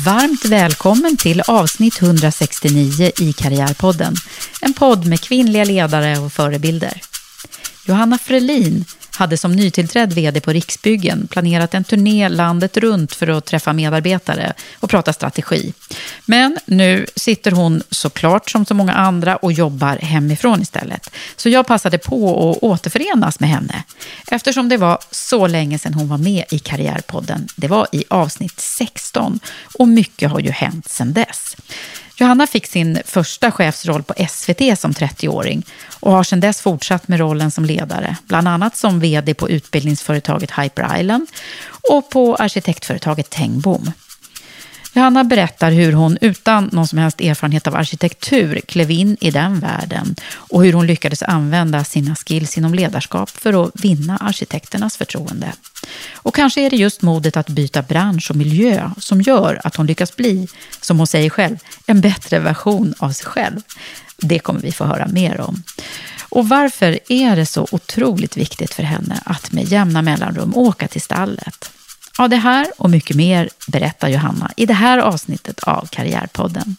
Varmt välkommen till avsnitt 169 i Karriärpodden. En podd med kvinnliga ledare och förebilder. Johanna Frelin hade som nytillträdd vd på Riksbyggen planerat en turné landet runt för att träffa medarbetare och prata strategi. Men nu sitter hon såklart som så många andra och jobbar hemifrån istället. Så jag passade på att återförenas med henne eftersom det var så länge sedan hon var med i Karriärpodden. Det var i avsnitt 16 och mycket har ju hänt sedan dess. Johanna fick sin första chefsroll på SVT som 30-åring och har sedan dess fortsatt med rollen som ledare, bland annat som vd på utbildningsföretaget Hyper Island och på arkitektföretaget Tengbom. Johanna berättar hur hon utan någon som helst erfarenhet av arkitektur klev in i den världen och hur hon lyckades använda sina skills inom ledarskap för att vinna arkitekternas förtroende. Och kanske är det just modet att byta bransch och miljö som gör att hon lyckas bli, som hon säger själv, en bättre version av sig själv. Det kommer vi få höra mer om. Och varför är det så otroligt viktigt för henne att med jämna mellanrum åka till stallet? Ja, det här och mycket mer berättar Johanna i det här avsnittet av Karriärpodden.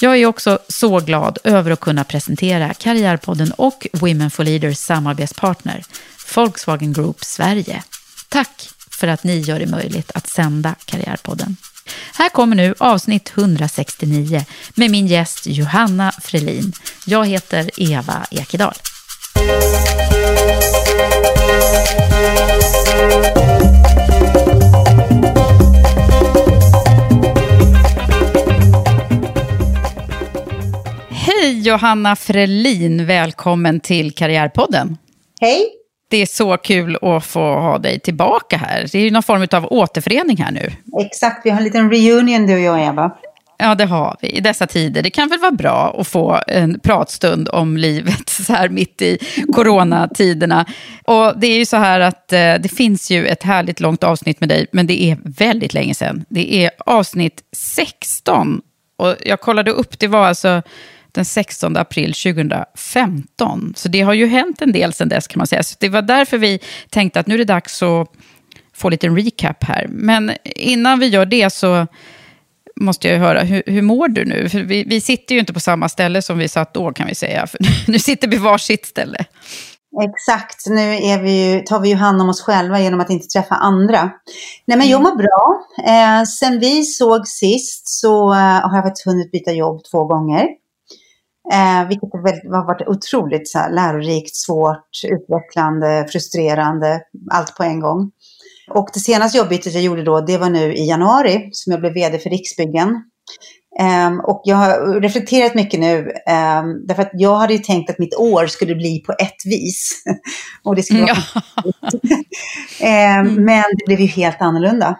Jag är också så glad över att kunna presentera Karriärpodden och Women for Leaders samarbetspartner, Volkswagen Group Sverige. Tack för att ni gör det möjligt att sända Karriärpodden. Här kommer nu avsnitt 169 med min gäst Johanna Frelin. Jag heter Eva Ekedal. Johanna Frelin, välkommen till Karriärpodden. Hej. Det är så kul att få ha dig tillbaka här. Det är ju någon form av återförening här nu. Exakt, vi har en liten reunion du och jag Eva. Ja, det har vi i dessa tider. Det kan väl vara bra att få en pratstund om livet så här mitt i coronatiderna. Och det är ju så här att eh, det finns ju ett härligt långt avsnitt med dig, men det är väldigt länge sedan. Det är avsnitt 16. Och jag kollade upp, det var alltså den 16 april 2015. Så det har ju hänt en del sedan dess kan man säga. Så det var därför vi tänkte att nu är det dags att få lite en recap här. Men innan vi gör det så måste jag höra, hur, hur mår du nu? För vi, vi sitter ju inte på samma ställe som vi satt då kan vi säga. För nu sitter vi var sitt ställe. Exakt, nu är vi ju, tar vi ju hand om oss själva genom att inte träffa andra. Nej men jag mår bra. Eh, sen vi såg sist så eh, har jag faktiskt hunnit byta jobb två gånger. Eh, vilket har varit otroligt så här, lärorikt, svårt, utvecklande, frustrerande, allt på en gång. Och det senaste jobbytet jag gjorde då, det var nu i januari som jag blev vd för Riksbyggen. Um, och jag har reflekterat mycket nu, um, därför att jag hade ju tänkt att mitt år skulle bli på ett vis. och det skulle vara um, Men det blev ju helt annorlunda.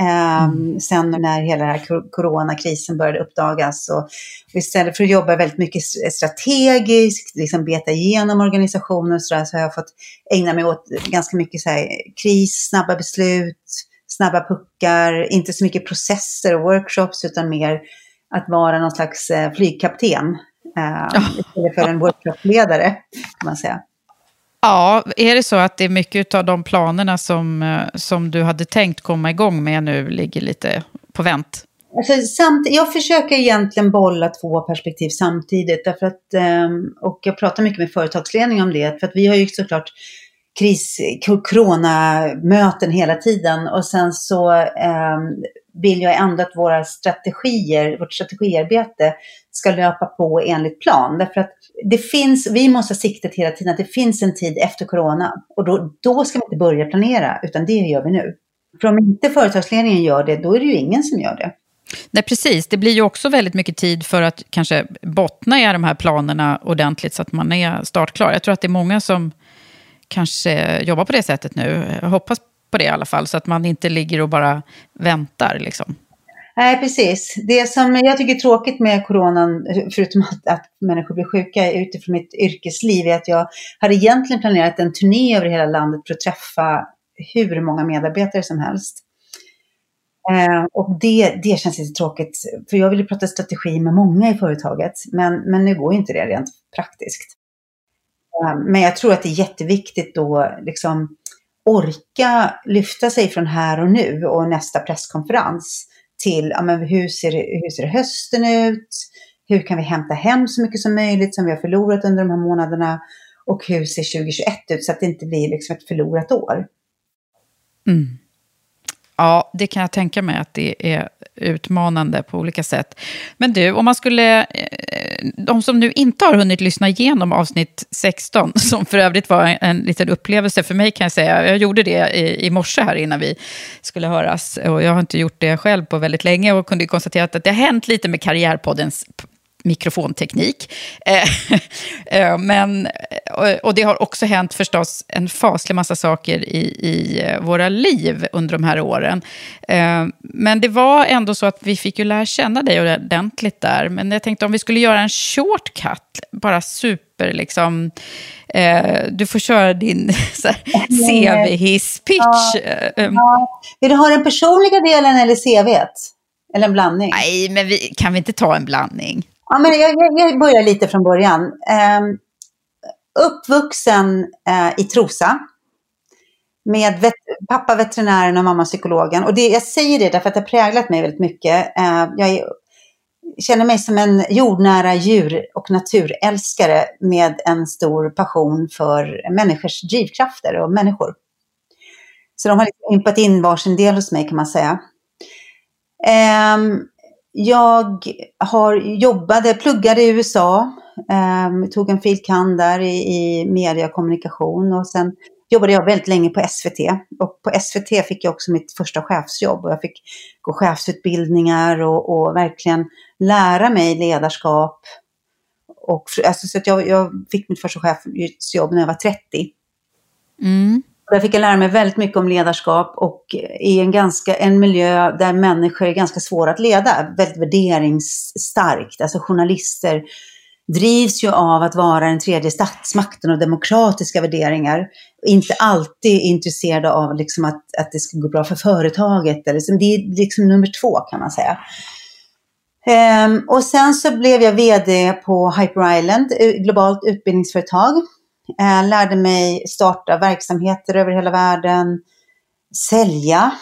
Eh, mm. Sen när hela den här coronakrisen började uppdagas. Och, istället för att jobba väldigt mycket strategiskt, liksom beta igenom organisationer så, där, så har jag fått ägna mig åt ganska mycket så här, kris, snabba beslut, snabba puckar, inte så mycket processer och workshops utan mer att vara någon slags eh, flygkapten eh, istället för en workshopledare kan man säga. Ja, är det så att det är mycket av de planerna som, eh, som du hade tänkt komma igång med nu ligger lite på vänt? Alltså, samt, jag försöker egentligen bolla två perspektiv samtidigt. Därför att, ehm, och jag pratar mycket med företagsledningen om det. För att vi har ju såklart kris, coronamöten hela tiden. Och sen så eh, vill jag ändå att våra strategier, vårt strategiarbete ska löpa på enligt plan. Därför att det finns, vi måste ha siktet hela tiden att det finns en tid efter corona. Och då, då ska vi inte börja planera, utan det gör vi nu. För om inte företagsledningen gör det, då är det ju ingen som gör det. Nej, precis. Det blir ju också väldigt mycket tid för att kanske bottna i de här planerna ordentligt så att man är startklar. Jag tror att det är många som kanske jobbar på det sättet nu. Jag hoppas på det i alla fall, så att man inte ligger och bara väntar. Liksom. Nej, precis. Det som jag tycker är tråkigt med coronan, förutom att, att människor blir sjuka utifrån mitt yrkesliv, är att jag hade egentligen planerat en turné över hela landet för att träffa hur många medarbetare som helst. Eh, och det, det känns lite tråkigt, för jag ville prata strategi med många i företaget, men, men nu går inte det rent praktiskt. Eh, men jag tror att det är jätteviktigt då, liksom, orka lyfta sig från här och nu och nästa presskonferens till ja, men hur, ser, hur ser hösten ut? Hur kan vi hämta hem så mycket som möjligt som vi har förlorat under de här månaderna? Och hur ser 2021 ut så att det inte blir liksom ett förlorat år? Mm. Ja, det kan jag tänka mig att det är utmanande på olika sätt. Men du, om man skulle... Eh, de som nu inte har hunnit lyssna igenom avsnitt 16, som för övrigt var en liten upplevelse för mig kan jag säga. Jag gjorde det i, i morse här innan vi skulle höras. Och jag har inte gjort det själv på väldigt länge och kunde konstatera att det har hänt lite med Karriärpoddens mikrofonteknik. Eh, eh, men, och det har också hänt förstås en faslig massa saker i, i eh, våra liv under de här åren. Men det var ändå så att vi fick ju lära känna dig ordentligt där. Men jag tänkte om vi skulle göra en shortcut, bara super liksom. Du får köra din CV-hisspitch. Ja, ja. Vill du ha den personliga delen eller CVt? Eller en blandning? Nej, men vi, kan vi inte ta en blandning? Ja, men jag, jag börjar lite från början. Eh, uppvuxen eh, i Trosa med vet pappa veterinären och mamma psykologen. Och det, jag säger det därför att det har präglat mig väldigt mycket. Eh, jag är, känner mig som en jordnära djur och naturälskare med en stor passion för människors drivkrafter och människor. Så de har liksom ympat in varsin del hos mig kan man säga. Um, jag har jobbade, pluggade i USA, eh, tog en filkand där i, i media och kommunikation och sen jobbade jag väldigt länge på SVT. Och på SVT fick jag också mitt första chefsjobb och jag fick gå chefsutbildningar och, och verkligen lära mig ledarskap. Och, alltså, så att jag, jag fick mitt första chefsjobb när jag var 30. Mm. Där fick jag lära mig väldigt mycket om ledarskap och i en, ganska, en miljö där människor är ganska svåra att leda. Väldigt värderingsstarkt. Alltså journalister drivs ju av att vara den tredje statsmakten och demokratiska värderingar. Inte alltid intresserade av liksom att, att det ska gå bra för företaget. Eller, det är liksom nummer två kan man säga. Um, och sen så blev jag vd på Hyper Island, eh, globalt utbildningsföretag. Eh, lärde mig starta verksamheter över hela världen, sälja.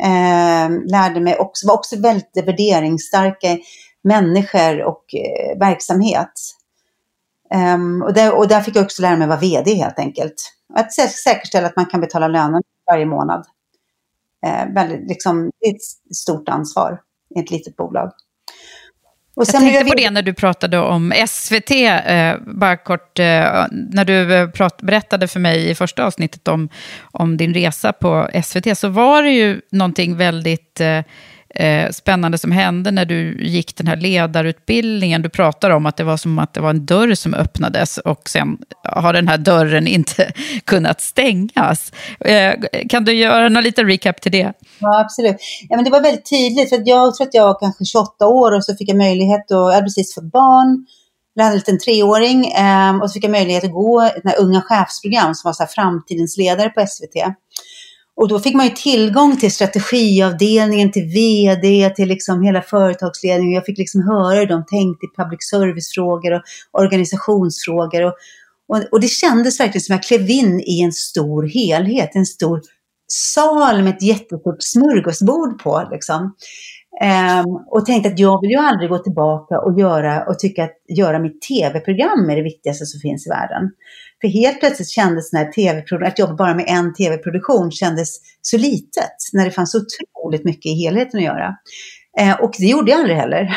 Eh, lärde mig också, var också väldigt värderingsstarka människor och eh, verksamhet. Um, och, där, och där fick jag också lära mig vara vd helt enkelt. Att sä säkerställa att man kan betala lönen varje månad. Eh, väldigt, liksom, det är ett stort ansvar i ett litet bolag. Och jag tänkte jag på det när du pratade om SVT, eh, bara kort, eh, när du eh, prat, berättade för mig i första avsnittet om, om din resa på SVT, så var det ju någonting väldigt eh, eh, spännande som hände när du gick den här ledarutbildningen. Du pratar om att det var som att det var en dörr som öppnades och sen har den här dörren inte kunnat stängas. Eh, kan du göra någon liten recap till det? Ja, absolut. Ja, men det var väldigt tydligt, för jag tror att jag var kanske 28 år och så fick jag möjlighet att, jag hade precis fått barn, jag hade en liten treåring eh, och så fick jag möjlighet att gå ett unga chefsprogram som var så här, framtidens ledare på SVT. Och då fick man ju tillgång till strategiavdelningen, till vd, till liksom hela företagsledningen. Jag fick liksom höra hur de tänkte i public service-frågor och organisationsfrågor. Och, och, och, det kändes verkligen som att jag klev in i en stor helhet, en stor sal med ett jättestort smörgåsbord på. Liksom. Um, och tänkte att jag vill ju aldrig gå tillbaka och göra och tycka att göra mitt tv-program är det viktigaste som finns i världen. För helt plötsligt kändes när TV att jobba bara med en tv-produktion kändes så litet, när det fanns otroligt mycket i helheten att göra. Eh, och det gjorde jag aldrig heller.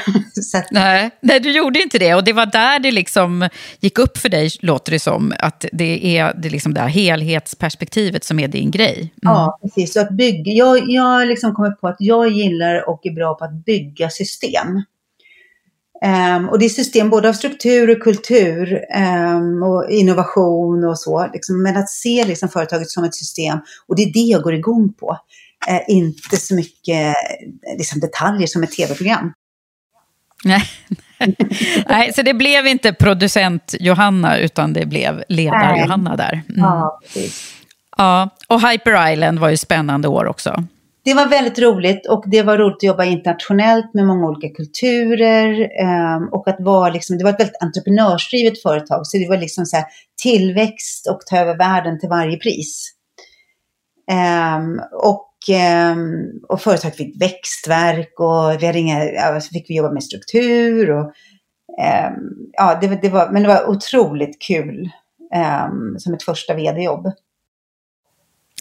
att... nej, nej, du gjorde inte det. Och det var där det liksom gick upp för dig, låter det som, att det är det, liksom det här helhetsperspektivet som är din grej. Mm. Ja, precis. Så att bygga, jag jag liksom kommit på att jag gillar och är bra på att bygga system. Um, och det är system både av struktur och kultur um, och innovation och så. Liksom, men att se liksom, företaget som ett system och det är det jag går igång på. Uh, inte så mycket liksom, detaljer som ett tv-program. Nej. Nej, så det blev inte producent Johanna utan det blev ledar-Johanna där. Mm. Ja, precis. Ja, och Hyper Island var ju spännande år också det var väldigt roligt och det var roligt att jobba internationellt med många olika kulturer. Ehm, och att vara liksom, det var ett väldigt entreprenörsdrivet företag. Så det var liksom så här, tillväxt och ta över världen till varje pris. Ehm, och, ehm, och företaget fick växtverk och vi hade inga, ja, så fick vi jobba med struktur. Och, ja, det, det, var, men det var otroligt kul som ett första vd-jobb.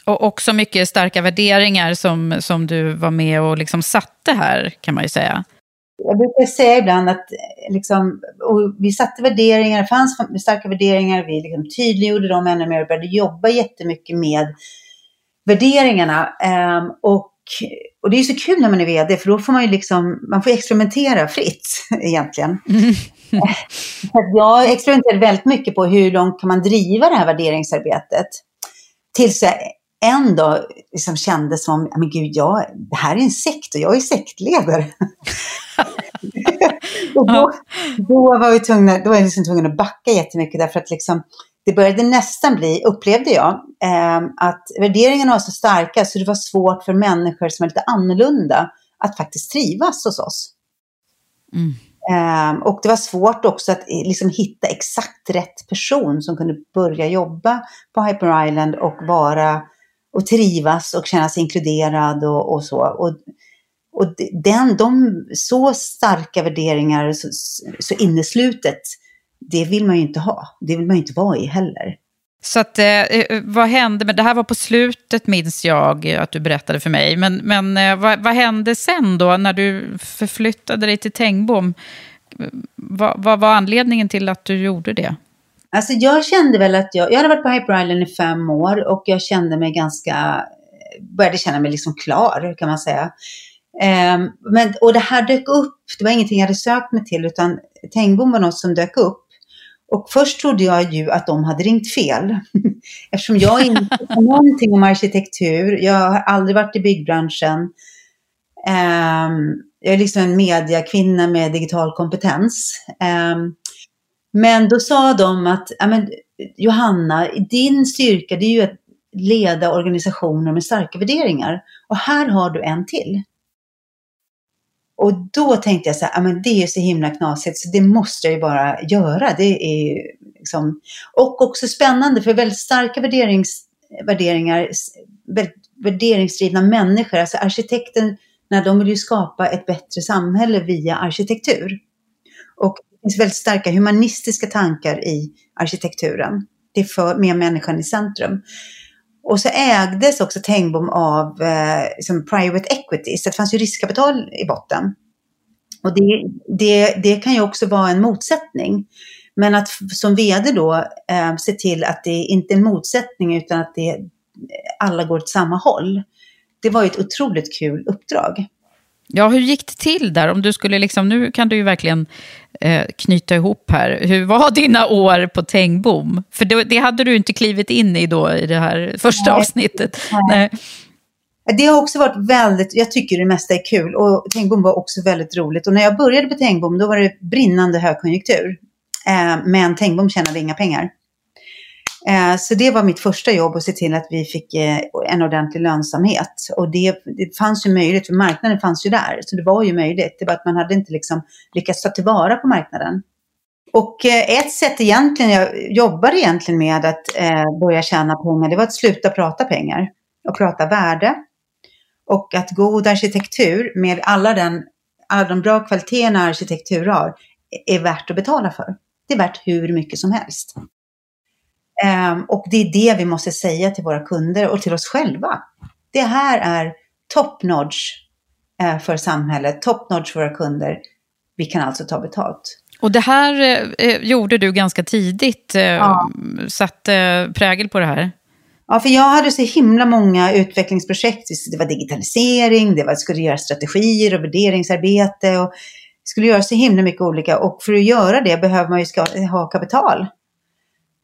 Och också mycket starka värderingar som, som du var med och liksom satte här, kan man ju säga. Jag brukar säga ibland att liksom, vi satte värderingar, det fanns starka värderingar, vi liksom tydliggjorde dem ännu mer och började jobba jättemycket med värderingarna. Um, och, och det är så kul när man är vd, för då får man ju liksom, man får experimentera fritt egentligen. Mm. jag experimenterade väldigt mycket på hur långt kan man driva det här värderingsarbetet. Tills jag en dag liksom kände som, men gud, jag, det här är en sekt och jag är sektledare. och då, då var vi tvungna, då var jag liksom tvungen att backa jättemycket därför att liksom, det började nästan bli, upplevde jag, eh, att värderingarna var så starka så det var svårt för människor som är lite annorlunda att faktiskt trivas hos oss. Mm. Um, och det var svårt också att eh, liksom hitta exakt rätt person som kunde börja jobba på Hyper Island och vara och trivas och känna sig inkluderad och, och så. Och, och den, de så starka värderingar så, så inneslutet, det vill man ju inte ha. Det vill man ju inte vara i heller. Så att, eh, eh vad hände? Men det här var på slutet minns jag att du berättade för mig. Men, men eh, vad, vad, hände sen då när du förflyttade dig till Tengbom? Eh, vad, vad var anledningen till att du gjorde det? Alltså jag kände väl att jag, jag hade varit på Hyper Island i fem år och jag kände mig ganska, började känna mig liksom klar kan man säga. Um, men, och det här dök upp, det var ingenting jag hade sökt mig till utan Tengbom var något som dök upp. Och först trodde jag ju att de hade ringt fel. Eftersom jag inte vet någonting om arkitektur, jag har aldrig varit i byggbranschen. Um, jag är liksom en mediakvinna med digital kompetens. Um, men då sa de att, ja men, Johanna, din styrka det är ju att leda organisationer med starka värderingar. Och här har du en till. Och då tänkte jag så här, ja men det är så himla knasigt så det måste jag ju bara göra. Det är ju liksom... Och också spännande för väldigt starka värderings, värderingar, väldigt värderingsdrivna människor, alltså arkitekten, när de vill ju skapa ett bättre samhälle via arkitektur. Och finns väldigt starka humanistiska tankar i arkitekturen. Det är för, med människan i centrum. Och så ägdes också Tengbom av eh, som private equity, så det fanns ju riskkapital i botten. Och det, det, det kan ju också vara en motsättning. Men att som vd då eh, se till att det inte är en motsättning utan att det, alla går åt samma håll. Det var ju ett otroligt kul uppdrag. Ja, hur gick det till där? Om du skulle liksom, nu kan du ju verkligen eh, knyta ihop här. Hur var dina år på Tengbom? För det, det, hade du inte klivit in i då i det här första Nej. avsnittet. Nej. Det har också varit väldigt, jag tycker det mesta är kul och Tengbom var också väldigt roligt. Och när jag började på Tengbom då var det brinnande högkonjunktur. Eh, men Tengbom tjänade inga pengar. Eh, så det var mitt första jobb att se till att vi fick eh, en ordentlig lönsamhet. Och det, det fanns ju möjligt, för marknaden fanns ju där. Så det var ju möjligt. Det var att man hade inte liksom lyckats ta tillvara på marknaden. Och eh, ett sätt egentligen, jag jobbade egentligen med att börja tjäna pengar, det var att sluta prata pengar och prata värde. Och att god arkitektur med alla, den, alla de bra kvaliteterna arkitektur har, är värt att betala för. Det är värt hur mycket som helst. Um, och det är det vi måste säga till våra kunder och till oss själva. Det här är top notch uh, för samhället, top notch för våra kunder. Vi kan alltså ta betalt. Och det här eh, gjorde du ganska tidigt, eh, ja. satte prägel på det här? Ja, för jag hade så himla många utvecklingsprojekt. Det var digitalisering, det var, skulle göra strategier och värderingsarbete och skulle göra så himla mycket olika. Och för att göra det behöver man ju ska, ha kapital.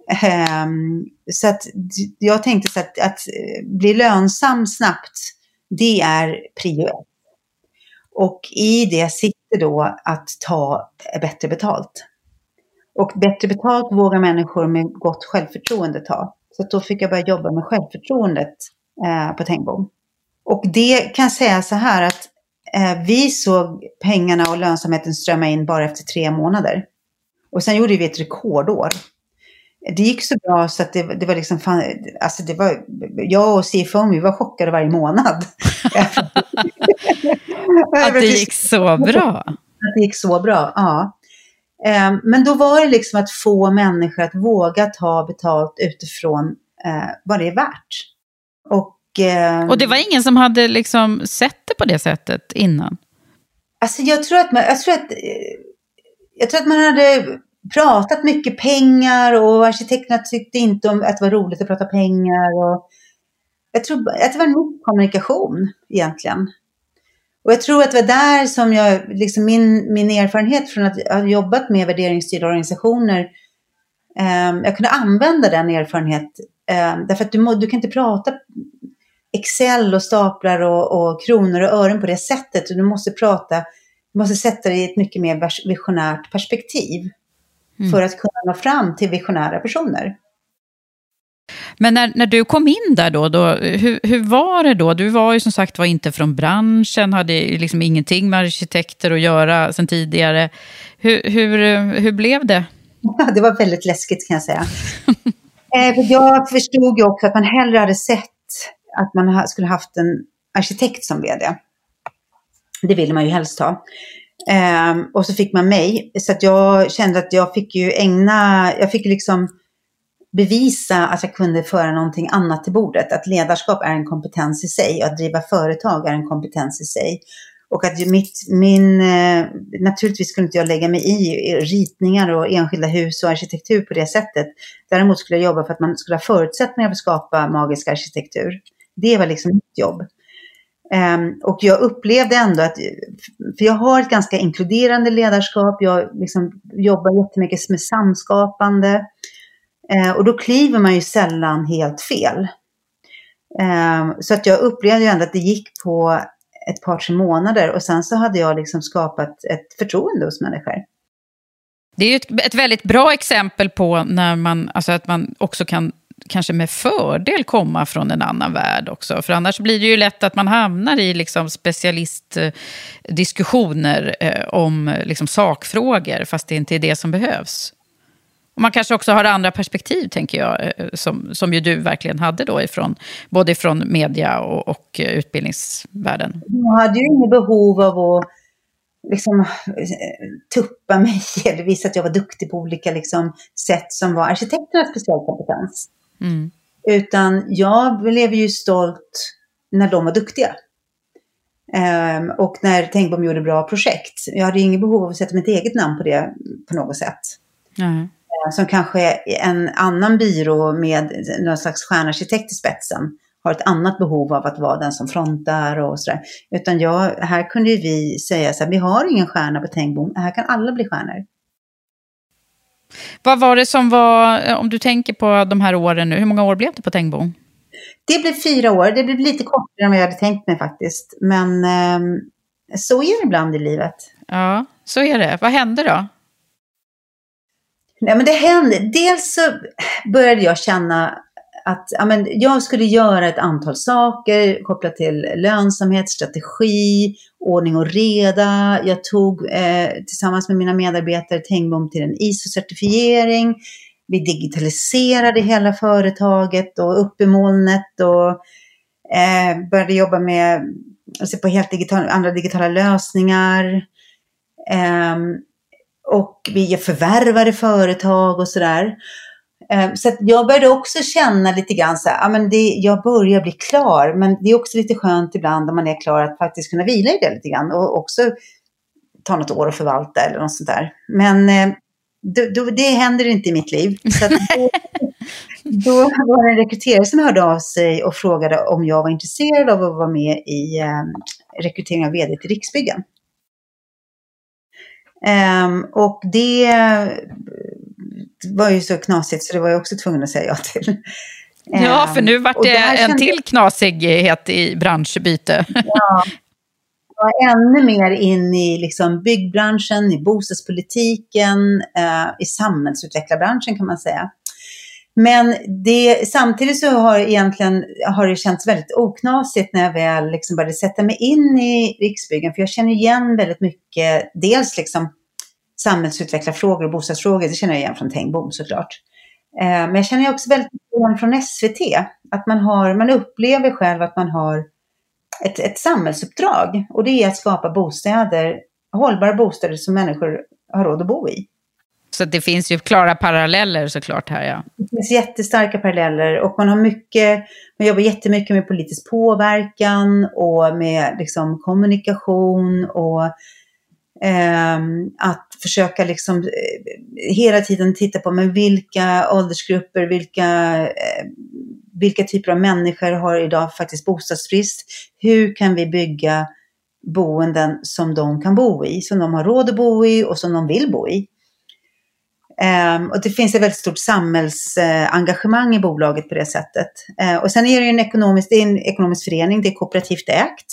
Ehm, så att jag tänkte så att, att eh, bli lönsam snabbt, det är prio ett. Och i det sitter då att ta bättre betalt. Och bättre betalt vågar människor med gott självförtroende ta. Så då fick jag börja jobba med självförtroendet eh, på Tengbom. Och det kan säga så här att eh, vi såg pengarna och lönsamheten strömma in bara efter tre månader. Och sen gjorde vi ett rekordår det gick så bra så att det, det var liksom, fan, alltså det var, jag och CFO vi var chockade varje månad. att det gick så bra? Att det gick så bra, ja. Ehm, men då var det liksom att få människor att våga ta betalt utifrån eh, vad det är värt. Och, ehm, och det var ingen som hade liksom sett det på det sättet innan? Alltså jag tror att man, jag tror att, jag tror att man hade pratat mycket pengar och arkitekterna tyckte inte om att det var roligt att prata pengar. Och jag tror att det var nog kommunikation egentligen. Och jag tror att det var där som jag, liksom min, min erfarenhet från att ha jobbat med värderingsstyrda organisationer, eh, jag kunde använda den erfarenhet. Eh, därför att du, må, du kan inte prata Excel och staplar och, och kronor och ören på det sättet. Du måste prata, du måste sätta det i ett mycket mer visionärt perspektiv mm. för att kunna nå fram till visionära personer. Men när, när du kom in där då, då hur, hur var det då? Du var ju som sagt var inte från branschen, hade liksom ingenting med arkitekter att göra sedan tidigare. Hur, hur, hur blev det? Det var väldigt läskigt kan jag säga. Eh, jag förstod ju också att man hellre hade sett att man skulle haft en arkitekt som vd. Det ville man ju helst ha. Um, och så fick man mig. Så att jag kände att jag fick ju ägna, jag fick liksom bevisa att jag kunde föra någonting annat till bordet. Att ledarskap är en kompetens i sig och att driva företag är en kompetens i sig. Och att mitt, min, eh, naturligtvis skulle inte jag lägga mig i ritningar och enskilda hus och arkitektur på det sättet. Däremot skulle jag jobba för att man skulle ha förutsättningar för att skapa magisk arkitektur. Det var liksom mitt jobb. Um, och jag upplevde ändå att, för jag har ett ganska inkluderande ledarskap, jag liksom jobbar jättemycket med samskapande. Uh, och då kliver man ju sällan helt fel. Um, så att jag upplevde ju ändå att det gick på ett par, tre månader och sen så hade jag liksom skapat ett förtroende hos människor. Det är ju ett, ett väldigt bra exempel på när man, alltså att man också kan kanske med fördel komma från en annan värld också. För annars blir det ju lätt att man hamnar i liksom specialistdiskussioner eh, om liksom sakfrågor, fast det inte är det som behövs. Och man kanske också har andra perspektiv, tänker jag, eh, som, som ju du verkligen hade då, ifrån, både från media och, och eh, utbildningsvärlden. Jag hade ju inget behov av att liksom, tuppa mig eller visa att jag var duktig på olika liksom, sätt som var arkitekternas specialkompetens. Mm. Utan jag blev ju stolt när de var duktiga. Um, och när Tengbom gjorde bra projekt. Jag hade inget behov av att sätta mitt eget namn på det på något sätt. Mm. Uh, som kanske en annan byrå med någon slags stjärnarkitekt i spetsen har ett annat behov av att vara den som frontar och sådär. Utan jag, här kunde vi säga så här, vi har ingen stjärna på Tengbom, här kan alla bli stjärnor. Vad var det som var, om du tänker på de här åren nu, hur många år blev det på Tengbom? Det blev fyra år, det blev lite kortare än vad jag hade tänkt mig faktiskt. Men eh, så är det ibland i livet. Ja, så är det. Vad hände då? Nej, men det hände. Dels så började jag känna att ja, men jag skulle göra ett antal saker kopplat till lönsamhet, strategi, ordning och reda. Jag tog eh, tillsammans med mina medarbetare Tengbom till en ISO-certifiering. Vi digitaliserade hela företaget och upp i molnet och eh, började jobba med alltså på helt digital, andra digitala lösningar. Eh, och vi förvärvade företag och sådär. Eh, så jag började också känna lite grann så här, ja, men det, jag börjar bli klar, men det är också lite skönt ibland om man är klar att faktiskt kunna vila i det lite grann och också ta något år att förvalta eller något sånt där. Men eh, då, då, det händer inte i mitt liv. Så då, då var det en rekryterare som hörde av sig och frågade om jag var intresserad av att vara med i eh, rekrytering av vd till Riksbyggen. Um, och det var ju så knasigt så det var jag också tvungen att säga ja till. Ja, för nu vart det en till knasighet i branschbyte. Ja, var ännu mer in i liksom byggbranschen, i bostadspolitiken, eh, i samhällsutvecklarbranschen kan man säga. Men det, samtidigt så har, egentligen, har det känts väldigt oknasigt när jag väl liksom började sätta mig in i Riksbyggen. För jag känner igen väldigt mycket, dels liksom samhällsutvecklarfrågor och bostadsfrågor, det känner jag igen från Tengbom såklart. Eh, men jag känner också väldigt igen från SVT, att man, har, man upplever själv att man har ett, ett samhällsuppdrag och det är att skapa bostäder, hållbara bostäder som människor har råd att bo i. Så det finns ju klara paralleller såklart här ja. Det finns jättestarka paralleller och man har mycket, man jobbar jättemycket med politisk påverkan och med liksom kommunikation och Ehm, att försöka liksom eh, hela tiden titta på men vilka åldersgrupper, vilka, eh, vilka typer av människor har idag faktiskt bostadsbrist. Hur kan vi bygga boenden som de kan bo i, som de har råd att bo i och som de vill bo i. Um, och det finns ett väldigt stort samhällsengagemang i bolaget på det sättet. Uh, och sen är det en ekonomisk, det är en ekonomisk förening, det är kooperativt ägt.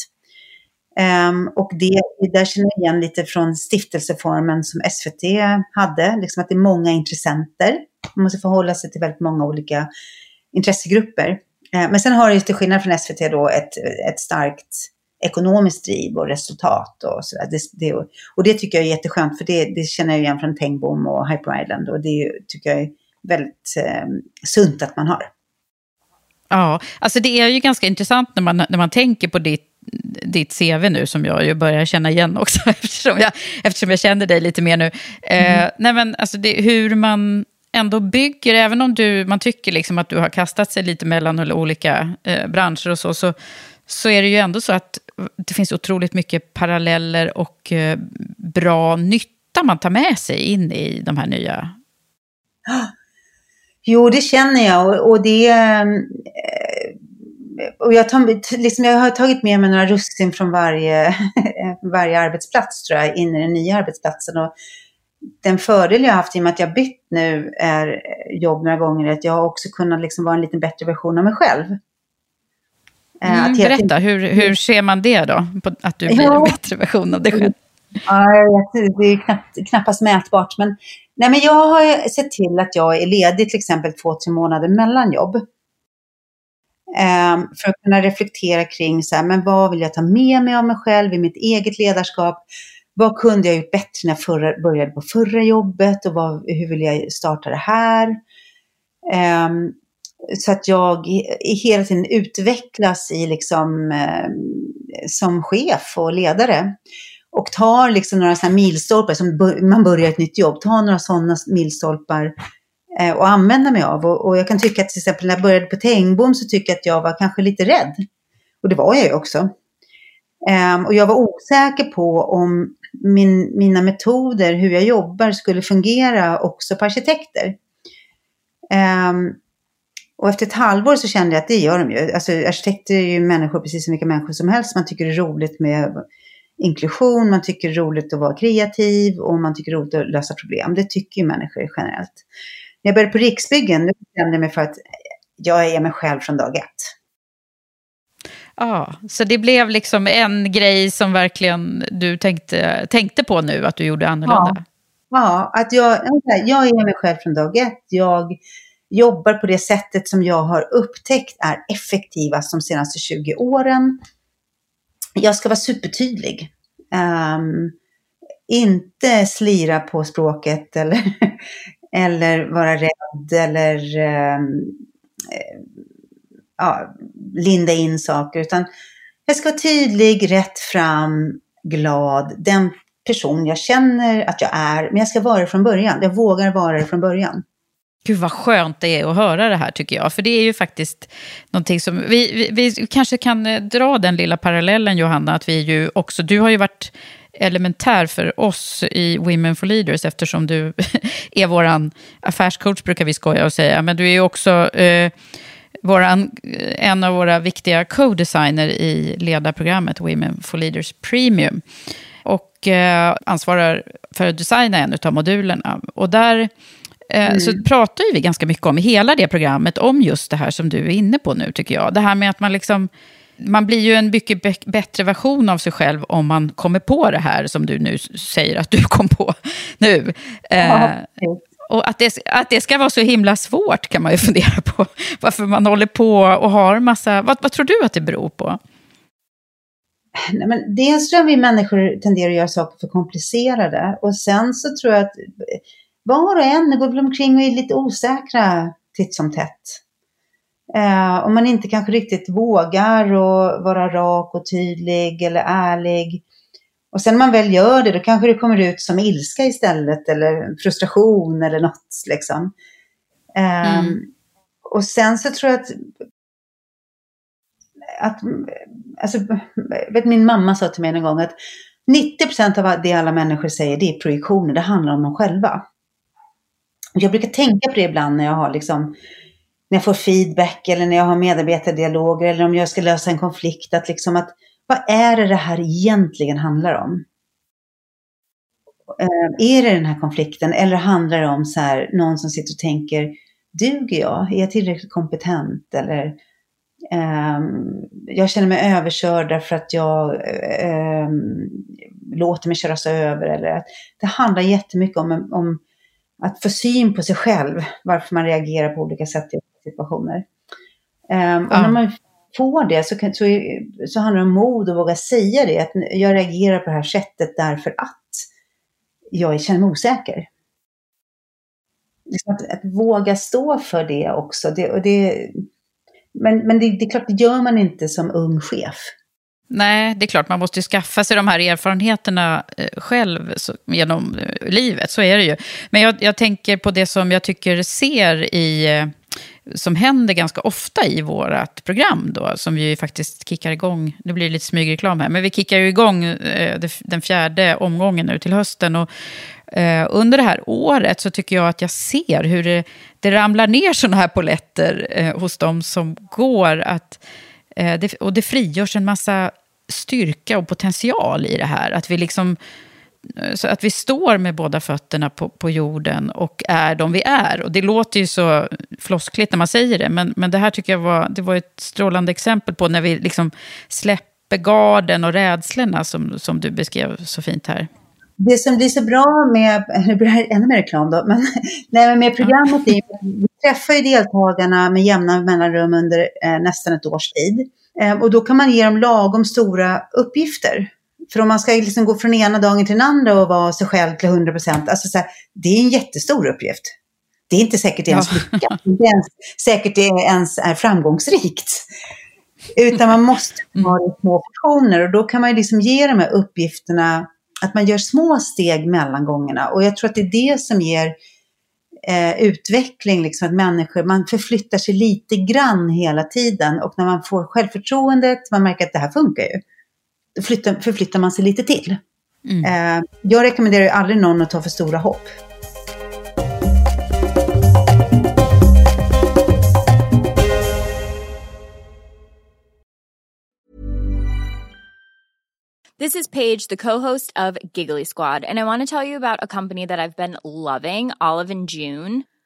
Um, och det, där känner jag igen lite från stiftelseformen som SVT hade, liksom att det är många intressenter. Man måste förhålla sig till väldigt många olika intressegrupper. Uh, men sen har det till skillnad från SVT då ett, ett starkt ekonomiskt driv och resultat och sådär. Det, det, och det tycker jag är jätteskönt för det, det känner jag igen från Tengbom och Hyper Island och det tycker jag är väldigt um, sunt att man har. Ja, alltså det är ju ganska intressant när man, när man tänker på ditt, ditt CV nu som jag ju börjar känna igen också eftersom jag, eftersom jag känner dig lite mer nu. Eh, mm. Eh, nej men alltså det, hur man ändå bygger, även om du, man tycker liksom att du har kastat sig lite mellan olika eh, branscher och så, så, så är det ju ändå så att det finns otroligt mycket paralleller och eh, bra nytta man tar med sig in i de här nya... Jo, det känner jag och, och det... Eh, och jag, tar, liksom jag har tagit med mig några russin från varje, varje arbetsplats tror jag, in i den nya arbetsplatsen. Och den fördel jag har haft i och med att jag bytt nu är jobb några gånger, är att jag har också kunnat liksom vara en lite bättre version av mig själv. Eh, mm, berätta, hur, hur ser man det då? Att du blir ja. en bättre version av dig själv? Ja, det är knappt, knappast mätbart. Men, nej, men jag har sett till att jag är ledig till exempel två, tre månader mellan jobb. Ehm, för att kunna reflektera kring så här, men vad vill jag ta med mig av mig själv i mitt eget ledarskap? Vad kunde jag gjort bättre när jag förra, började på förra jobbet och vad, hur vill jag starta det här? Ehm, så att jag hela tiden utvecklas i liksom, eh, som chef och ledare. Och tar liksom några sådana milstolpar, som man börjar ett nytt jobb, tar några sådana milstolpar Eh, och använda mig av. Och, och, jag kan tycka att till exempel när jag började på Tengbom så tycker jag att jag var kanske lite rädd. Och det var jag ju också. Um, och jag var osäker på om min, mina metoder, hur jag jobbar, skulle fungera också på arkitekter. Um, Och efter ett halvår så kände jag att det gör de ju. Alltså arkitekter är ju människor, precis som vilka människor som helst. Man tycker det är roligt med inklusion, man tycker det är roligt att vara kreativ och man tycker det är roligt att lösa problem. Det tycker ju människor generellt. När jag började på Riksbyggen, då bestämde jag mig för att jag är mig själv från dag ett. Ja, så det blev liksom en grej som verkligen du tänkte, tänkte på nu att du gjorde annorlunda? Ja, ja att jag, jag är mig själv från dag ett. Jag jobbar på det sättet som jag har upptäckt är effektivast de senaste 20 åren. Jag ska vara supertydlig. Um, inte slira på språket eller, eller vara rädd eller ehm, eh, ja, linda in saker. Utan jag ska vara tydlig, rätt fram, glad. Den person jag känner att jag är. Men jag ska vara det från början. Jag vågar vara det från början. Gud vad skönt det är att höra det här tycker jag. För det är ju faktiskt någonting som... Vi, vi, vi kanske kan eh, dra den lilla parallellen Johanna, att vi ju också... Du har ju varit elementär för oss i Women for Leaders eftersom du är vår affärscoach brukar vi skoja och säga. Men du är ju också eh, våran, en av våra viktiga co-designer i ledarprogrammet Women for Leaders Premium. Och eh, ansvarar för att designa en av modulerna. Och där eh, mm. så pratar vi ganska mycket om i hela det programmet, om just det här som du är inne på nu tycker jag. Det här med att man liksom man blir ju en mycket bättre version av sig själv om man kommer på det här som du nu säger att du kom på nu. Ja, eh, och att det, att det ska vara så himla svårt kan man ju fundera på. Varför man håller på och har massa... Vad, vad tror du att det beror på? Nej, men dels tror jag vi människor tenderar att göra saker för komplicerade. Och sen så tror jag att var och en går väl omkring och är lite osäkra titt som tätt. Eh, om man inte kanske riktigt vågar och vara rak och tydlig eller ärlig. Och sen när man väl gör det, då kanske det kommer ut som ilska istället eller frustration eller något liksom. Eh, mm. Och sen så tror jag att att, alltså, vet, min mamma sa till mig en gång att 90% av det alla människor säger, det är projektioner, det handlar om dem själva. Jag brukar tänka på det ibland när jag har liksom, när jag får feedback eller när jag har medarbetardialoger eller om jag ska lösa en konflikt, att liksom att vad är det det här egentligen handlar om? Eh, är det den här konflikten eller handlar det om så här, någon som sitter och tänker, duger jag? Är jag tillräckligt kompetent? Eller um, jag känner mig överkörd därför att jag um, låter mig köras över. Eller det handlar jättemycket om, om att få syn på sig själv, varför man reagerar på olika sätt i situationer. Um, och ja. när man får det så, kan, så, så handlar det om mod att våga säga det, att jag reagerar på det här sättet därför att jag känner mig osäker. Att, att, våga stå för det också. Det, och det, men men det, det är klart, det gör man inte som ung chef. Nej, det är klart, man måste skaffa sig de här erfarenheterna eh, själv så, genom eh, livet, så är det ju. Men jag, jag, tänker på det som jag tycker ser i, eh, som händer ganska ofta i vårt program då, som vi faktiskt kickar igång, nu blir det lite smygreklam här, men vi kickar ju igång eh, den fjärde omgången nu till hösten. Och, eh, under det här året så tycker jag att jag ser hur det, det ramlar ner sådana här poletter eh, hos dem som går att Eh, det, och det frigörs en massa styrka och potential i det här. Att vi liksom så att vi står med båda fötterna på, på jorden och är de vi är. Och det låter ju så floskligt när man säger det, men, men det här tycker jag var, det var ett strålande exempel på när vi liksom släpper garden och rädslorna som, som du beskrev så fint här. Det som blir så bra med, nu blir det ännu mer reklam då, men, nej, med programmet är vi träffar ju deltagarna med jämna mellanrum under eh, nästan ett års tid. Eh, och då kan man ge dem lagom stora uppgifter. För om man ska liksom gå från ena dagen till den andra och vara sig själv till 100 procent, alltså det är en jättestor uppgift. Det är inte säkert ens ja. lyckas, det är ens, säkert det ens är framgångsrikt. Utan man måste mm. ha det små portioner och då kan man ju liksom ge de här uppgifterna, att man gör små steg mellan gångerna. Och jag tror att det är det som ger eh, utveckling, liksom att människor, man förflyttar sig lite grann hela tiden och när man får självförtroendet, man märker att det här funkar ju, flyttar, förflyttar man sig lite till. Mm. Eh, jag rekommenderar ju aldrig någon att ta för stora hopp. This is Paige, the co-host of Giggly Squad, and I want to tell you about a company that I've been loving, Olive and June.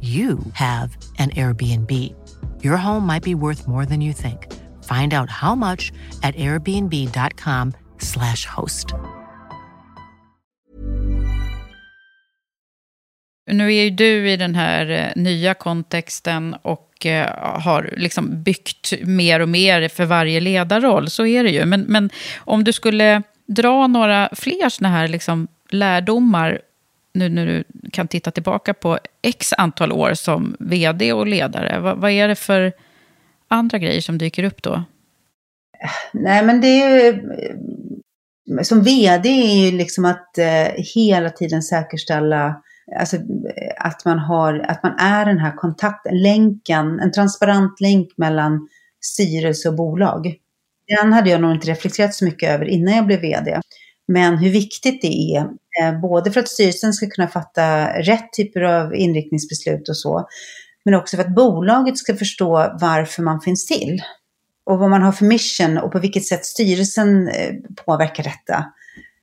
you have an Airbnb. Your home might be worth more than you think. Find out how much at airbnb.com slash host. Nu är ju du i den här eh, nya kontexten och eh, har liksom byggt mer och mer för varje ledarroll. Så är det ju. Men, men om du skulle dra några fler såna här liksom lärdomar nu när du kan titta tillbaka på x antal år som vd och ledare, vad, vad, är det för andra grejer som dyker upp då? Nej, men det är ju... Som vd är ju liksom att eh, hela tiden säkerställa alltså, att, man har, att man är den här kontakten, länken, en transparent länk mellan styrelse och bolag. Den hade jag nog inte reflekterat så mycket över innan jag blev vd. Men hur viktigt det är Eh, både för att styrelsen ska kunna fatta rätt typer av inriktningsbeslut och så, men också för att bolaget ska förstå varför man finns till. Och vad man har för mission och på vilket sätt styrelsen eh, påverkar detta.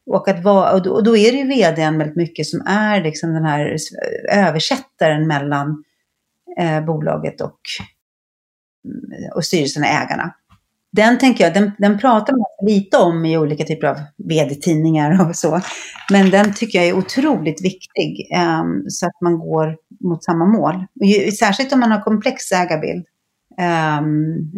Och, att va, och, då, är det ju vdn väldigt mycket som är liksom den här eh, översättaren mellan eh, bolaget och, och styrelsen och ägarna den tänker jag, den, den pratar man lite om i olika typer av vd-tidningar och så. Men den tycker jag är otroligt viktig um, så att man går mot samma mål. Ju, särskilt om man har komplex ägarbild. Um,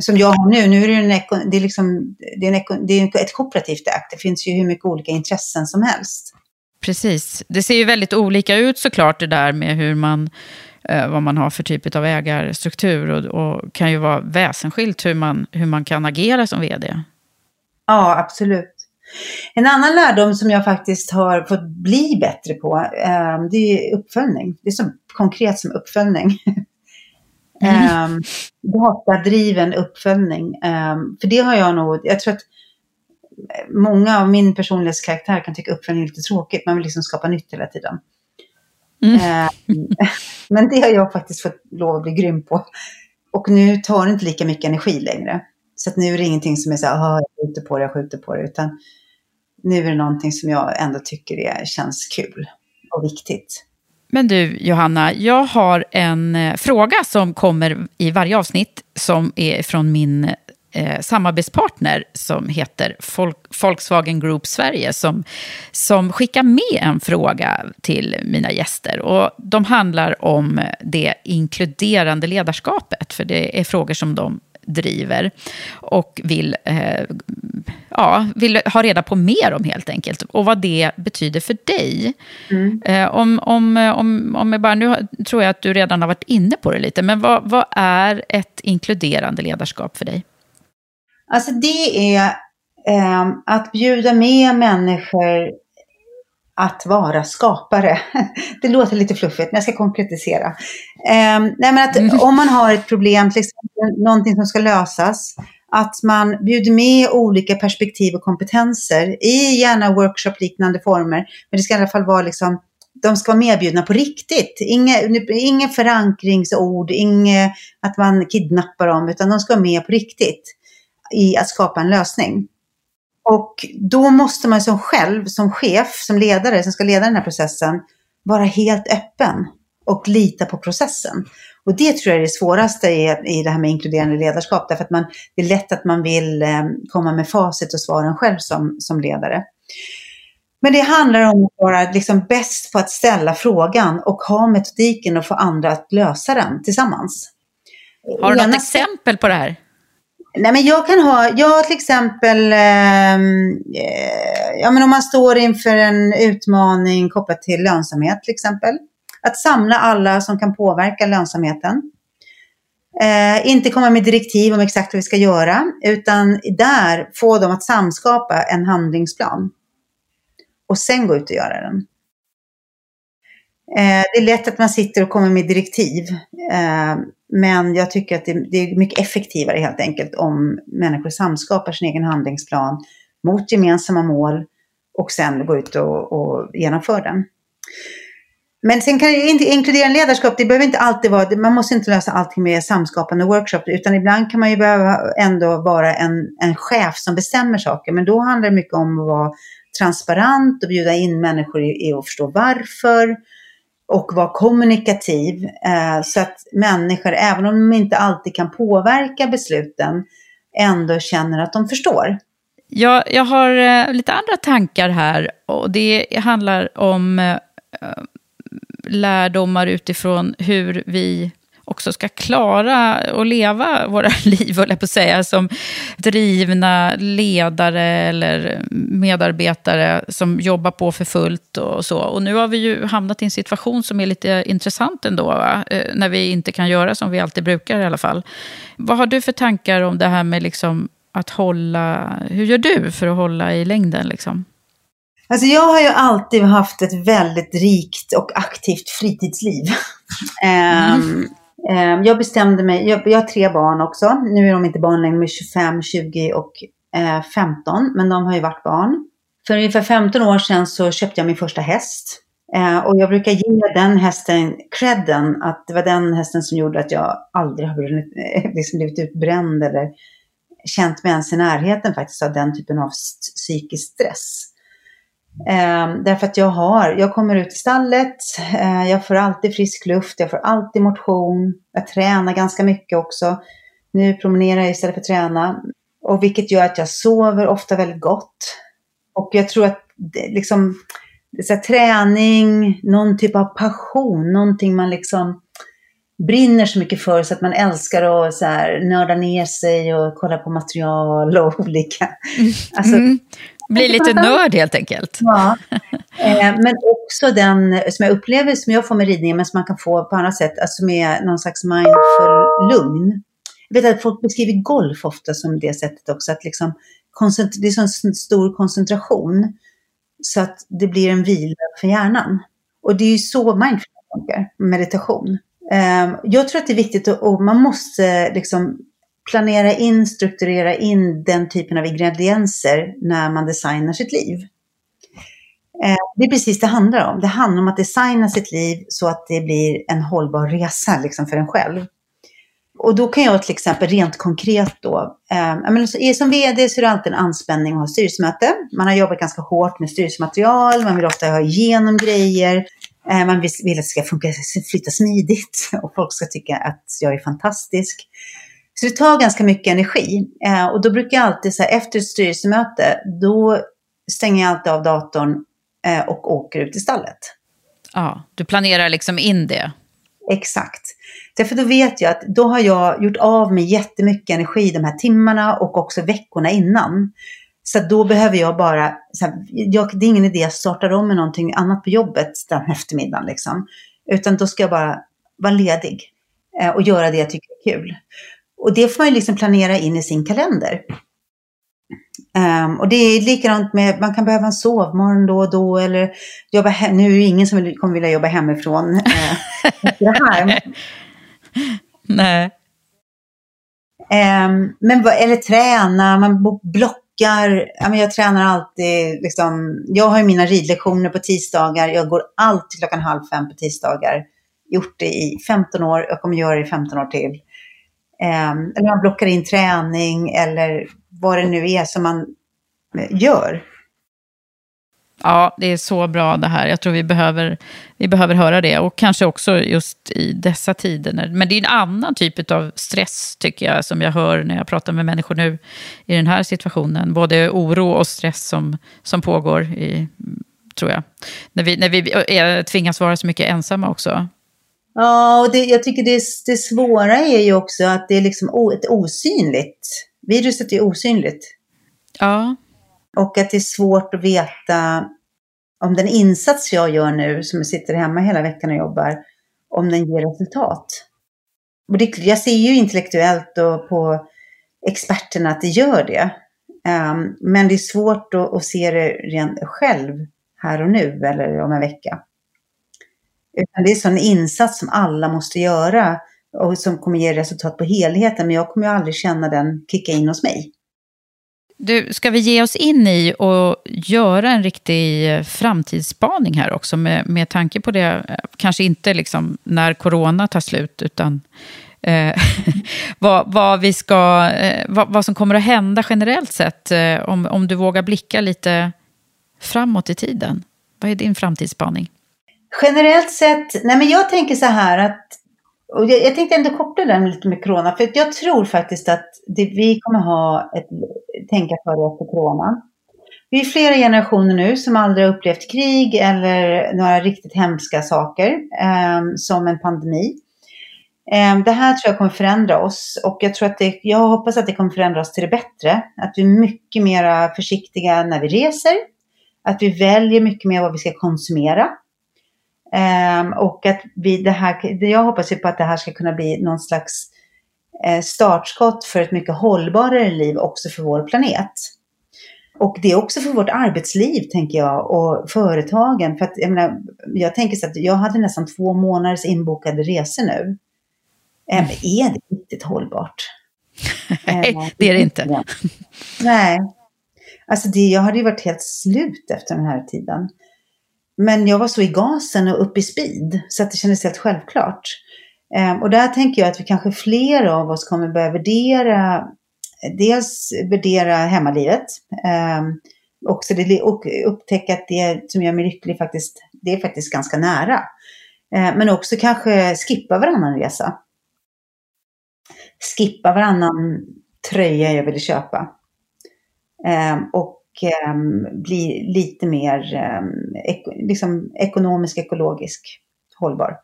som jag har nu, nu är det, en, det, är liksom, det, är en, det är ett kooperativt ägt. Det finns ju hur mycket olika intressen som helst. Precis. Det ser ju väldigt olika ut såklart det där med hur man vad man har för typ av ägarstruktur. Och, och, kan ju vara väsensskilt hur man, hur man kan agera som vd. Ja, absolut. En annan lärdom som jag faktiskt har fått bli bättre på, eh, det är uppföljning. Det är så konkret som uppföljning. Mm. datadriven uppföljning. Um, för det har jag nog, jag tror att många av min personlighetskaraktär kan tycka uppföljning är lite tråkigt. Man vill liksom skapa nytt hela tiden. Mm. Eh, men det har jag faktiskt fått lov att bli grym på. Och nu tar det inte lika mycket energi längre. Så att nu är det ingenting som är så här, "Ah, jag skjuter på det, jag skjuter på det. Utan nu är det någonting som jag ändå tycker är, känns kul och viktigt. Men du, Johanna, jag har en eh, fråga som kommer i varje avsnitt som är från min eh, samarbetspartner som heter Volkswagen Group Sverige som, som skickar med en fråga till mina gäster. Och de handlar om det inkluderande ledarskapet, för det är frågor som de driver och vill, eh, ja, vill ha reda på mer om helt enkelt. Och vad det betyder för dig. Mm. Eh, om, om, om, om jag bara, nu tror jag att du redan har varit inne på det lite, men vad, vad är ett inkluderande ledarskap för dig? Alltså det är eh, att bjuda med människor att vara skapare. Det låter lite fluffigt, men jag ska konkretisera. Eh, nej men att om man har ett problem, till exempel någonting som ska lösas, att man bjuder med olika perspektiv och kompetenser i gärna workshop-liknande former. Men det ska i alla fall vara liksom, de ska vara medbjudna på riktigt. Inga, inga förankringsord, inget att man kidnappar dem, utan de ska vara med på riktigt i att skapa en lösning. Och då måste man som själv, som chef, som ledare som ska leda den här processen, vara helt öppen och lita på processen. Och det tror jag är det svåraste i, i det här med inkluderande ledarskap, därför att man, det är lätt att man vill eh, komma med facit och svaren själv som, som ledare. Men det handlar om att vara liksom bäst på att ställa frågan och ha metodiken och få andra att lösa den tillsammans. Har du något exempel på det här? Nej, men jag kan ha, jag till exempel, ehm, eh, ja men om man står inför en utmaning kopplat till lönsamhet till exempel. Att samla alla som kan påverka lönsamheten. Eh, inte komma med direktiv om exakt vad vi ska göra, utan där få dem att samskapa en handlingsplan. Och sen gå ut och göra den. Eh, det är lätt att man sitter och kommer med direktiv. Eh, men jag tycker att det, det är mycket effektivare helt enkelt om människor samskapar sin egen handlingsplan mot gemensamma mål och sen går ut och, och genomför den. Men sen kan ju inte inkludera ledarskap, det behöver inte alltid vara, man måste inte lösa allting med samskapande workshop, utan ibland kan man ju behöva ändå vara en, en chef som bestämmer saker, men då handlar det mycket om att vara transparent och bjuda in människor i, i att förstå varför och vara kommunikativ eh, så att människor, även om de inte alltid kan påverka besluten, ändå känner att de förstår. Jag, jag har eh, lite andra tankar här och det handlar om eh, eh lärdomar utifrån hur vi också ska klara och leva våra liv, jag på att säga, som drivna ledare eller medarbetare som jobbar på för fullt och så. Och nu har vi ju hamnat i en situation som är lite intressant ändå, va? Eh, när vi inte kan göra som vi alltid brukar i alla fall. Vad har du för tankar om det här med liksom att hålla, hur gör du för att hålla i längden liksom? Alltså jag har ju alltid haft ett väldigt rikt och aktivt fritidsliv. Ehm, ehm, Ehm, jag bestämde mig, jag, jag har tre barn också. Nu är de inte barn längre, de är 25, 20 och eh, 15. Men de har ju varit barn. För ungefär 15 år sedan så köpte jag min första häst. Eh, och jag brukar ge den hästen credden att det var den hästen som gjorde att jag aldrig har brunnit, liksom blivit utbränd eller känt mig ens i närheten faktiskt av den typen av psykisk stress. Eh, därför att jag har, jag kommer ut i stallet, eh, jag får alltid frisk luft, jag får alltid motion, jag tränar ganska mycket också. Nu promenerar jag istället för att träna. Och vilket gör att jag sover ofta väldigt gott. Och jag tror att det, liksom, det här, träning, någon typ av passion, någonting man liksom brinner så mycket för så att man älskar att så här, nörda ner sig och kolla på material och olika. Alltså, Mm. Bli lite nörd helt enkelt. Ja, eh, men också den som jag upplever, som jag får med ridningen, men som man kan få på annat sätt, alltså med någon slags mindful lugn. Jag vet att folk beskriver golf ofta som det sättet också, att liksom det är så en stor koncentration så att det blir en vila för hjärnan. Och det är ju så mindfulness funkar, meditation. Eh, jag tror att det är viktigt och man måste liksom planera in, strukturera in den typen av ingredienser när man designar sitt liv. Eh, det är precis det handlar om. Det handlar om att designa sitt liv så att det blir en hållbar resa liksom, för en själv. Och då kan jag till exempel rent konkret då, eh, som vd så är det alltid en anspänning att ha styrelsemöte. Man har jobbat ganska hårt med styrelsematerial, man vill ofta ha igenom grejer, eh, man vill, vill, att det ska funka, flytta smidigt och folk ska tycka att jag är fantastisk. Så det tar ganska mycket energi. Eh, och då brukar jag alltid, så här, efter ett styrelsemöte, då stänger jag alltid av datorn eh, och åker ut i stallet. Ja, du planerar liksom in det. Exakt. Därför då vet jag att då har jag gjort av med jättemycket energi de här timmarna och också veckorna innan. Så då behöver jag bara, så här, jag, det är ingen idé att starta om med någonting annat på jobbet den eftermiddagen. Liksom. Utan då ska jag bara vara ledig eh, och göra det jag tycker är kul. Och det får man ju liksom planera in i sin kalender. Um, och det är likadant med, man kan behöva en sovmorgon då och då eller jobba hem. Nu är det ingen som kommer vilja jobba hemifrån uh, det här. Nej. Um, men, eller träna, man blockar. Ja, men jag tränar alltid, liksom, jag har ju mina ridlektioner på tisdagar. Jag går alltid klockan halv fem på tisdagar. Gjort det i 15 år, jag kommer göra det i 15 år till. Ehm, eller man blockar in träning eller vad det nu är som man eh, gör. Ja, det är så bra det här. Jag tror vi behöver, vi behöver höra det. Och kanske också just i dessa tider. Men det är en annan typ av stress, tycker jag, som jag hör när jag pratar med människor nu i den här situationen. Både oro och stress som, som pågår, i, tror jag. När vi, när vi är, tvingas vara så mycket ensamma också. Ja, och det, jag tycker det, det svåra är ju också att det är liksom o, ett osynligt Viruset är osynligt. Ja. Och att det är svårt att veta om den insats jag gör nu, som sitter hemma hela veckan och jobbar, om den ger resultat. Och det, jag ser ju intellektuellt och på experterna att det gör det. Um, men det är svårt att, att, se det rent själv här och nu eller om en vecka. Utan det är en insats som alla måste göra och som kommer ge resultat på helheten. Men jag kommer ju aldrig känna den kicka in hos mig. Du, ska vi ge oss in i och göra en riktig eh, framtidsspaning här också med, med tanke på det, eh, kanske inte liksom när corona tar slut, utan eh, vad, vad, vi ska, eh, vad, vad, som kommer att hända generellt sett, eh, om, om du vågar blicka lite framåt i tiden. Vad är din framtidsspaning? Generellt sett, nej men jag tänker så här att och jag, jag tänkte ändå koppla den lite med corona, för jag tror faktiskt att det, vi kommer ha ett tänka för efter corona. Vi är flera generationer nu som aldrig har upplevt krig eller några riktigt hemska saker, eh, som en pandemi. Eh, det här tror jag kommer förändra oss och jag, tror att det, jag hoppas att det kommer förändra oss till det bättre. Att vi är mycket mer försiktiga när vi reser, att vi väljer mycket mer vad vi ska konsumera. Um, och att vi, det här, jag hoppas ju på att det här ska kunna bli någon slags eh, startskott för ett mycket hållbarare liv också för vår planet. Och det är också för vårt arbetsliv, tänker jag, och företagen. För att, jag, menar, jag tänker så att jag hade nästan två månaders inbokade resor nu. Eh, är det riktigt hållbart? Nej, eh, det är det inte. Nej. Alltså det, jag hade ju varit helt slut efter den här tiden. Men jag var så i gasen och upp i speed så att det kändes helt självklart. Ehm, och där tänker jag att vi kanske fler av oss kommer börja värdera, dels värdera hemmalivet, ehm, också det, och upptäcka att det som gör mig lycklig faktiskt, det är faktiskt ganska nära. Ehm, men också kanske skippa varannan resa. Skippa varannan tröja jag ville köpa. Och bli lite mer eh, ek liksom ekonomisk, ekologisk, hållbar.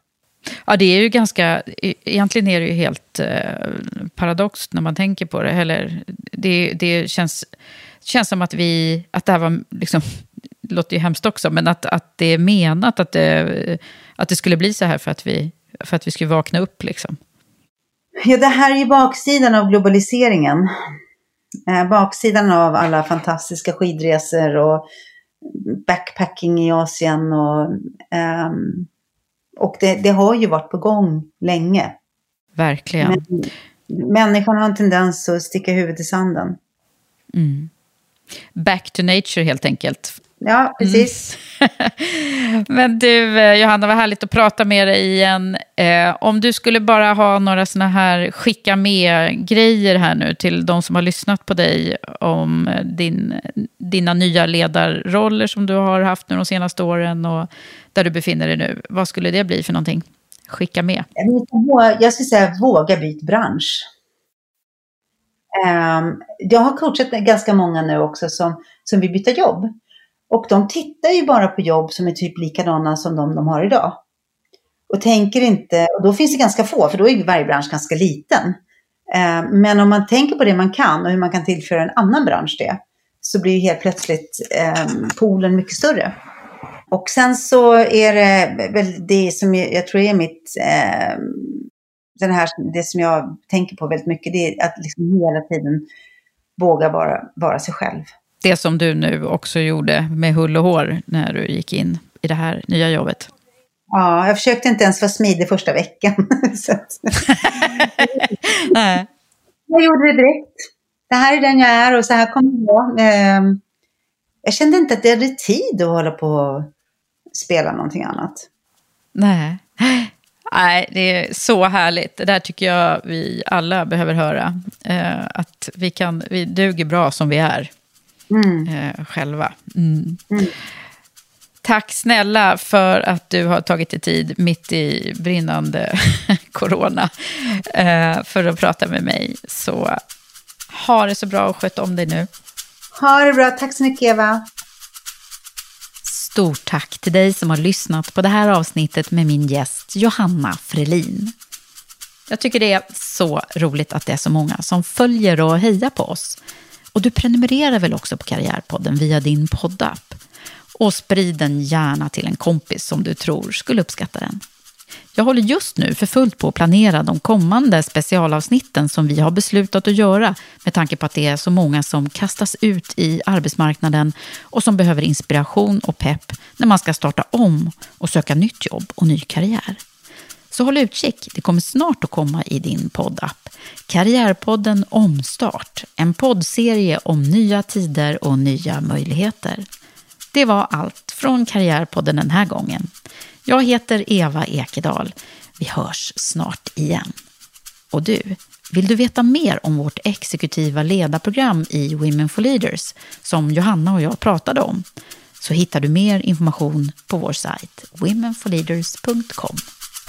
Ja, det är ju ganska, e-, egentligen är det ju helt eh, paradoxt när man tänker på det. Eller, det, det känns, känns som att vi, att det här var, liksom, det låter ju hemskt också, men att, att det är menat att det, att det skulle bli så här för att vi, för att vi skulle vakna upp liksom. Ja, det här är ju baksidan av globaliseringen. Eh, baksidan av alla fantastiska skidresor och backpacking i Asien och, um, och det, det, har ju varit på gång länge. Verkligen. Men, människan har en tendens att sticka huvudet i sanden. Mm. Back to nature helt enkelt. Ja, precis. Mm. Men du, eh, Johanna, vad härligt att prata med dig igen. Eh, om du skulle bara ha några såna här skicka med-grejer här nu till de som har lyssnat på dig om din, dina nya ledarroller som du har haft nu de senaste åren och där du befinner dig nu. Vad skulle det bli för någonting? Skicka med. Jag skulle säga våga byt bransch. Ehm, jag har coachat ganska många nu också som, som vill byta jobb. Och de tittar ju bara på jobb som är typ likadana som de de har idag. Och tänker inte, och då finns det ganska få, för då är varje bransch ganska liten. Eh, men om man tänker på det man kan och hur man kan tillföra en annan bransch det, så blir ju helt plötsligt ehm, poolen mycket större. Och sen så är det väl det som jag tror är mitt ehm, den här, det som jag tänker på väldigt mycket, det är att liksom hela tiden våga vara, vara sig själv. Det som du nu också gjorde med hull och hår när du gick in i det här nya jobbet. Ja, jag försökte inte ens vara smidig första veckan. Nej. Jag gjorde det direkt. Det här är den jag är och så här kommer jag vara. Ehm, jag kände inte att jag hade tid att hålla på och spela någonting annat. Nej. Nej, det är så härligt. Det där tycker jag vi alla behöver höra. Eh, att vi, kan, vi duger bra som vi är mm. eh, själva. Mm. Mm. Tack snälla för att du har tagit dig tid mitt i brinnande corona eh, för att prata med mig. Så ha det så bra och sköt om dig nu. Ha det bra. Tack så mycket Eva. Stort tack till dig som har lyssnat på det här avsnittet med min gäst Johanna Frelin. Jag tycker det är så roligt att det är så många som följer och hejar på oss. Och du prenumererar väl också på Karriärpodden via din poddapp? Och sprid den gärna till en kompis som du tror skulle uppskatta den. Jag håller just nu för fullt på att planera de kommande specialavsnitten som vi har beslutat att göra med tanke på att det är så många som kastas ut i arbetsmarknaden och som behöver inspiration och pepp när man ska starta om och söka nytt jobb och ny karriär. Så håll utkik, det kommer snart att komma i din poddapp. Karriärpodden Omstart, en poddserie om nya tider och nya möjligheter. Det var allt från Karriärpodden den här gången. Jag heter Eva Ekedal. Vi hörs snart igen. Och du, vill du veta mer om vårt exekutiva ledarprogram i Women for Leaders som Johanna och jag pratade om så hittar du mer information på vår sajt womenforleaders.com.